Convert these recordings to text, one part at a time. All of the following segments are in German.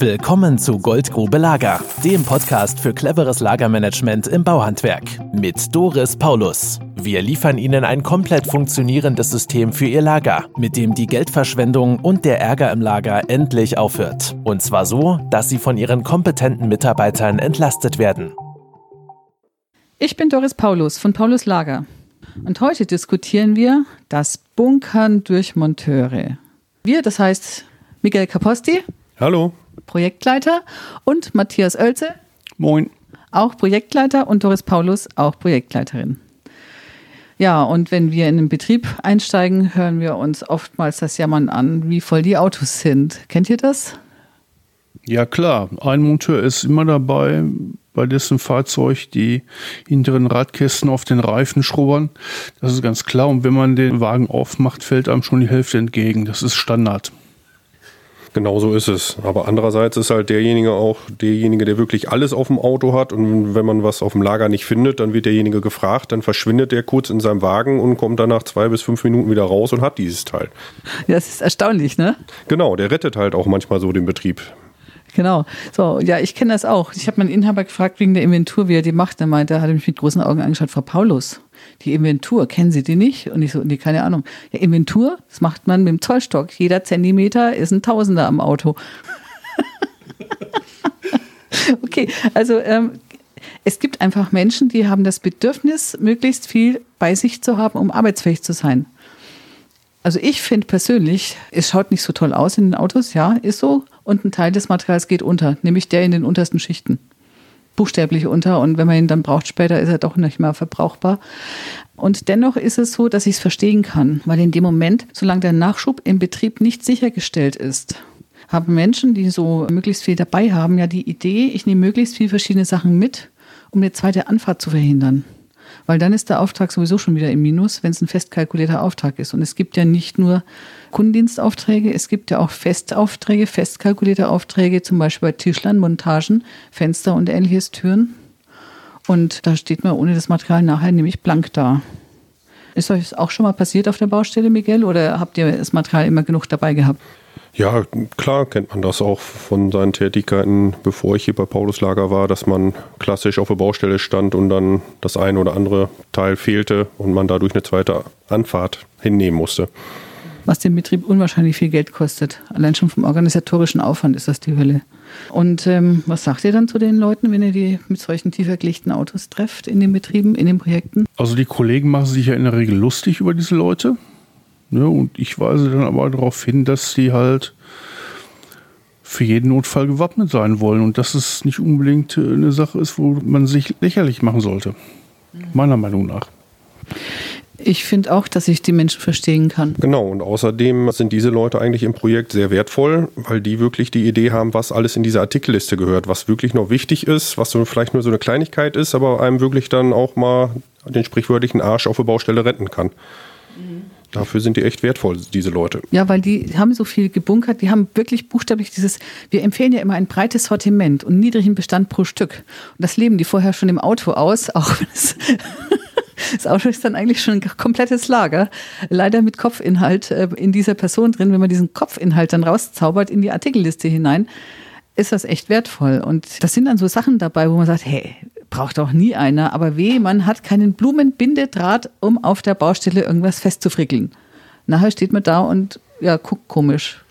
Willkommen zu Goldgrube Lager, dem Podcast für cleveres Lagermanagement im Bauhandwerk mit Doris Paulus. Wir liefern Ihnen ein komplett funktionierendes System für Ihr Lager, mit dem die Geldverschwendung und der Ärger im Lager endlich aufhört. Und zwar so, dass Sie von Ihren kompetenten Mitarbeitern entlastet werden. Ich bin Doris Paulus von Paulus Lager. Und heute diskutieren wir das Bunkern durch Monteure. Wir, das heißt Michael Caposti. Hallo. Projektleiter und Matthias Oelze. Moin. Auch Projektleiter und Doris Paulus, auch Projektleiterin. Ja, und wenn wir in den Betrieb einsteigen, hören wir uns oftmals das Jammern an, wie voll die Autos sind. Kennt ihr das? Ja, klar. Ein Monteur ist immer dabei, bei dessen Fahrzeug die hinteren Radkästen auf den Reifen schrubbern. Das ist ganz klar. Und wenn man den Wagen aufmacht, fällt einem schon die Hälfte entgegen. Das ist Standard. Genau so ist es. Aber andererseits ist halt derjenige auch derjenige, der wirklich alles auf dem Auto hat. Und wenn man was auf dem Lager nicht findet, dann wird derjenige gefragt, dann verschwindet der kurz in seinem Wagen und kommt dann nach zwei bis fünf Minuten wieder raus und hat dieses Teil. Ja, das ist erstaunlich, ne? Genau, der rettet halt auch manchmal so den Betrieb. Genau. So, ja, ich kenne das auch. Ich habe meinen Inhaber gefragt wegen der Inventur, wie er die macht. Er meinte, er hat mich mit großen Augen angeschaut, Frau Paulus die Inventur, kennen Sie die nicht? Und ich so, nee, keine Ahnung. Ja, Inventur, das macht man mit dem Zollstock. Jeder Zentimeter ist ein Tausender am Auto. okay, also ähm, es gibt einfach Menschen, die haben das Bedürfnis, möglichst viel bei sich zu haben, um arbeitsfähig zu sein. Also ich finde persönlich, es schaut nicht so toll aus in den Autos, ja, ist so. Und ein Teil des Materials geht unter, nämlich der in den untersten Schichten buchstäblich unter und wenn man ihn dann braucht später, ist er doch nicht mehr verbrauchbar. Und dennoch ist es so, dass ich es verstehen kann, weil in dem Moment, solange der Nachschub im Betrieb nicht sichergestellt ist, haben Menschen, die so möglichst viel dabei haben, ja die Idee, ich nehme möglichst viele verschiedene Sachen mit, um eine zweite Anfahrt zu verhindern. Weil dann ist der Auftrag sowieso schon wieder im Minus, wenn es ein fest kalkulierter Auftrag ist. Und es gibt ja nicht nur Kundendienstaufträge, es gibt ja auch Festaufträge, fest kalkulierte Aufträge, zum Beispiel bei Tischlern, Montagen, Fenster und ähnliches Türen. Und da steht man ohne das Material nachher nämlich blank da. Ist euch auch schon mal passiert auf der Baustelle, Miguel, oder habt ihr das Material immer genug dabei gehabt? Ja, klar kennt man das auch von seinen Tätigkeiten, bevor ich hier bei Paulus Lager war, dass man klassisch auf der Baustelle stand und dann das eine oder andere Teil fehlte und man dadurch eine zweite Anfahrt hinnehmen musste. Was den Betrieb unwahrscheinlich viel Geld kostet. Allein schon vom organisatorischen Aufwand ist das die Hölle. Und ähm, was sagt ihr dann zu den Leuten, wenn ihr die mit solchen tiefer gelegten Autos trefft in den Betrieben, in den Projekten? Also die Kollegen machen sich ja in der Regel lustig über diese Leute. Ne, und ich weise dann aber darauf hin, dass sie halt für jeden Notfall gewappnet sein wollen und dass es nicht unbedingt äh, eine Sache ist, wo man sich lächerlich machen sollte. Meiner Meinung nach. Ich finde auch, dass ich die Menschen verstehen kann. Genau, und außerdem sind diese Leute eigentlich im Projekt sehr wertvoll, weil die wirklich die Idee haben, was alles in diese Artikelliste gehört, was wirklich noch wichtig ist, was so vielleicht nur so eine Kleinigkeit ist, aber einem wirklich dann auch mal den sprichwörtlichen Arsch auf der Baustelle retten kann. Dafür sind die echt wertvoll, diese Leute. Ja, weil die haben so viel gebunkert, die haben wirklich buchstäblich dieses, wir empfehlen ja immer ein breites Sortiment und niedrigen Bestand pro Stück. Und das leben die vorher schon im Auto aus, auch wenn es das Auto ist dann eigentlich schon ein komplettes Lager. Leider mit Kopfinhalt äh, in dieser Person drin. Wenn man diesen Kopfinhalt dann rauszaubert in die Artikelliste hinein, ist das echt wertvoll. Und das sind dann so Sachen dabei, wo man sagt, hey, braucht auch nie einer, aber weh, man hat keinen Blumenbindedraht, um auf der Baustelle irgendwas festzufrickeln. Nachher steht man da und ja, guckt komisch.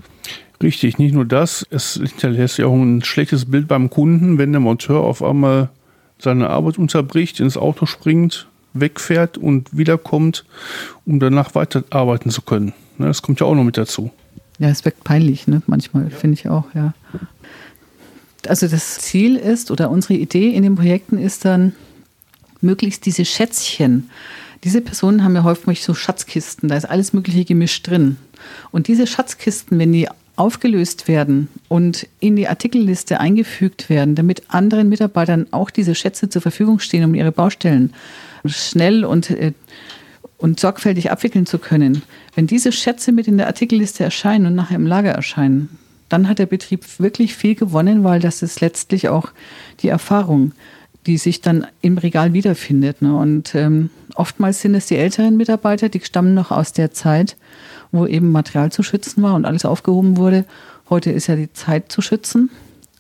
Richtig, nicht nur das, es hinterlässt ja auch ein schlechtes Bild beim Kunden, wenn der Monteur auf einmal seine Arbeit unterbricht, ins Auto springt, wegfährt und wiederkommt, um danach weiterarbeiten zu können. Ne, das kommt ja auch noch mit dazu. Ja, es wirkt peinlich, ne? manchmal, ja. finde ich auch, ja also das Ziel ist oder unsere Idee in den Projekten ist dann, möglichst diese Schätzchen. Diese Personen haben ja häufig so Schatzkisten, da ist alles Mögliche gemischt drin. Und diese Schatzkisten, wenn die aufgelöst werden und in die Artikelliste eingefügt werden, damit anderen Mitarbeitern auch diese Schätze zur Verfügung stehen, um ihre Baustellen schnell und, äh, und sorgfältig abwickeln zu können. Wenn diese Schätze mit in der Artikelliste erscheinen und nachher im Lager erscheinen, dann hat der Betrieb wirklich viel gewonnen, weil das ist letztlich auch die Erfahrung, die sich dann im Regal wiederfindet. Ne? Und ähm, oftmals sind es die älteren Mitarbeiter, die stammen noch aus der Zeit, wo eben Material zu schützen war und alles aufgehoben wurde. Heute ist ja die Zeit zu schützen.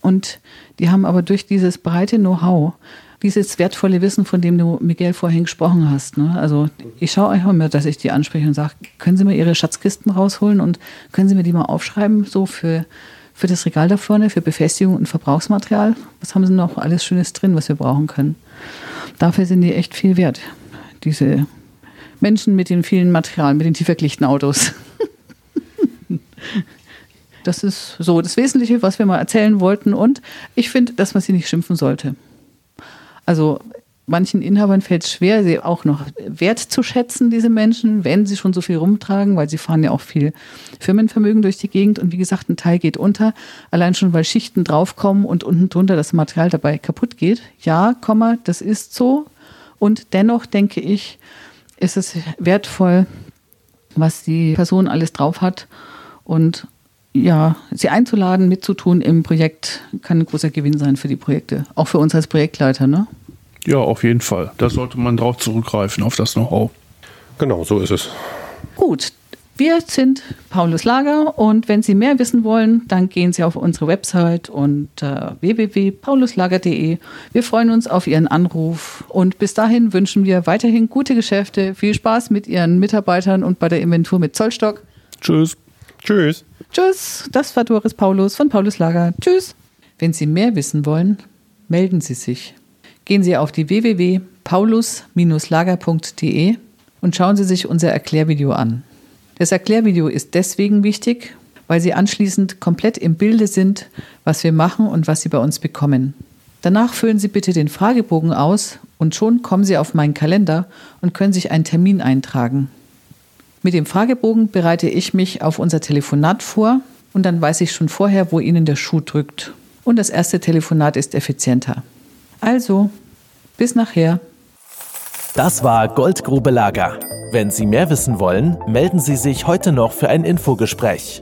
und die haben aber durch dieses breite Know-how dieses wertvolle Wissen, von dem du, Miguel, vorhin gesprochen hast. Ne? Also ich schaue einfach mal, dass ich die anspreche und sage, können Sie mir Ihre Schatzkisten rausholen und können Sie mir die mal aufschreiben, so für, für das Regal da vorne, für Befestigung und Verbrauchsmaterial? Was haben Sie noch alles Schönes drin, was wir brauchen können? Dafür sind die echt viel wert, diese Menschen mit den vielen Materialien, mit den tieferglichten Autos. Das ist so das Wesentliche, was wir mal erzählen wollten. Und ich finde, dass man sie nicht schimpfen sollte. Also manchen Inhabern fällt es schwer, sie auch noch wertzuschätzen, diese Menschen, wenn sie schon so viel rumtragen, weil sie fahren ja auch viel Firmenvermögen durch die Gegend und wie gesagt, ein Teil geht unter, allein schon, weil Schichten draufkommen und unten drunter das Material dabei kaputt geht. Ja, Komma, das ist so. Und dennoch denke ich, ist es wertvoll, was die Person alles drauf hat und ja, sie einzuladen, mitzutun im Projekt, kann ein großer Gewinn sein für die Projekte. Auch für uns als Projektleiter, ne? Ja, auf jeden Fall. Da sollte man drauf zurückgreifen, auf das Know-how. Genau, so ist es. Gut, wir sind Paulus Lager und wenn Sie mehr wissen wollen, dann gehen Sie auf unsere Website unter äh, www.pauluslager.de. Wir freuen uns auf Ihren Anruf und bis dahin wünschen wir weiterhin gute Geschäfte, viel Spaß mit Ihren Mitarbeitern und bei der Inventur mit Zollstock. Tschüss. Tschüss. Tschüss, das war Doris Paulus von Paulus Lager. Tschüss. Wenn Sie mehr wissen wollen, melden Sie sich. Gehen Sie auf die www.paulus-lager.de und schauen Sie sich unser Erklärvideo an. Das Erklärvideo ist deswegen wichtig, weil Sie anschließend komplett im Bilde sind, was wir machen und was Sie bei uns bekommen. Danach füllen Sie bitte den Fragebogen aus und schon kommen Sie auf meinen Kalender und können sich einen Termin eintragen. Mit dem Fragebogen bereite ich mich auf unser Telefonat vor und dann weiß ich schon vorher, wo Ihnen der Schuh drückt. Und das erste Telefonat ist effizienter. Also, bis nachher. Das war Goldgrube Lager. Wenn Sie mehr wissen wollen, melden Sie sich heute noch für ein Infogespräch.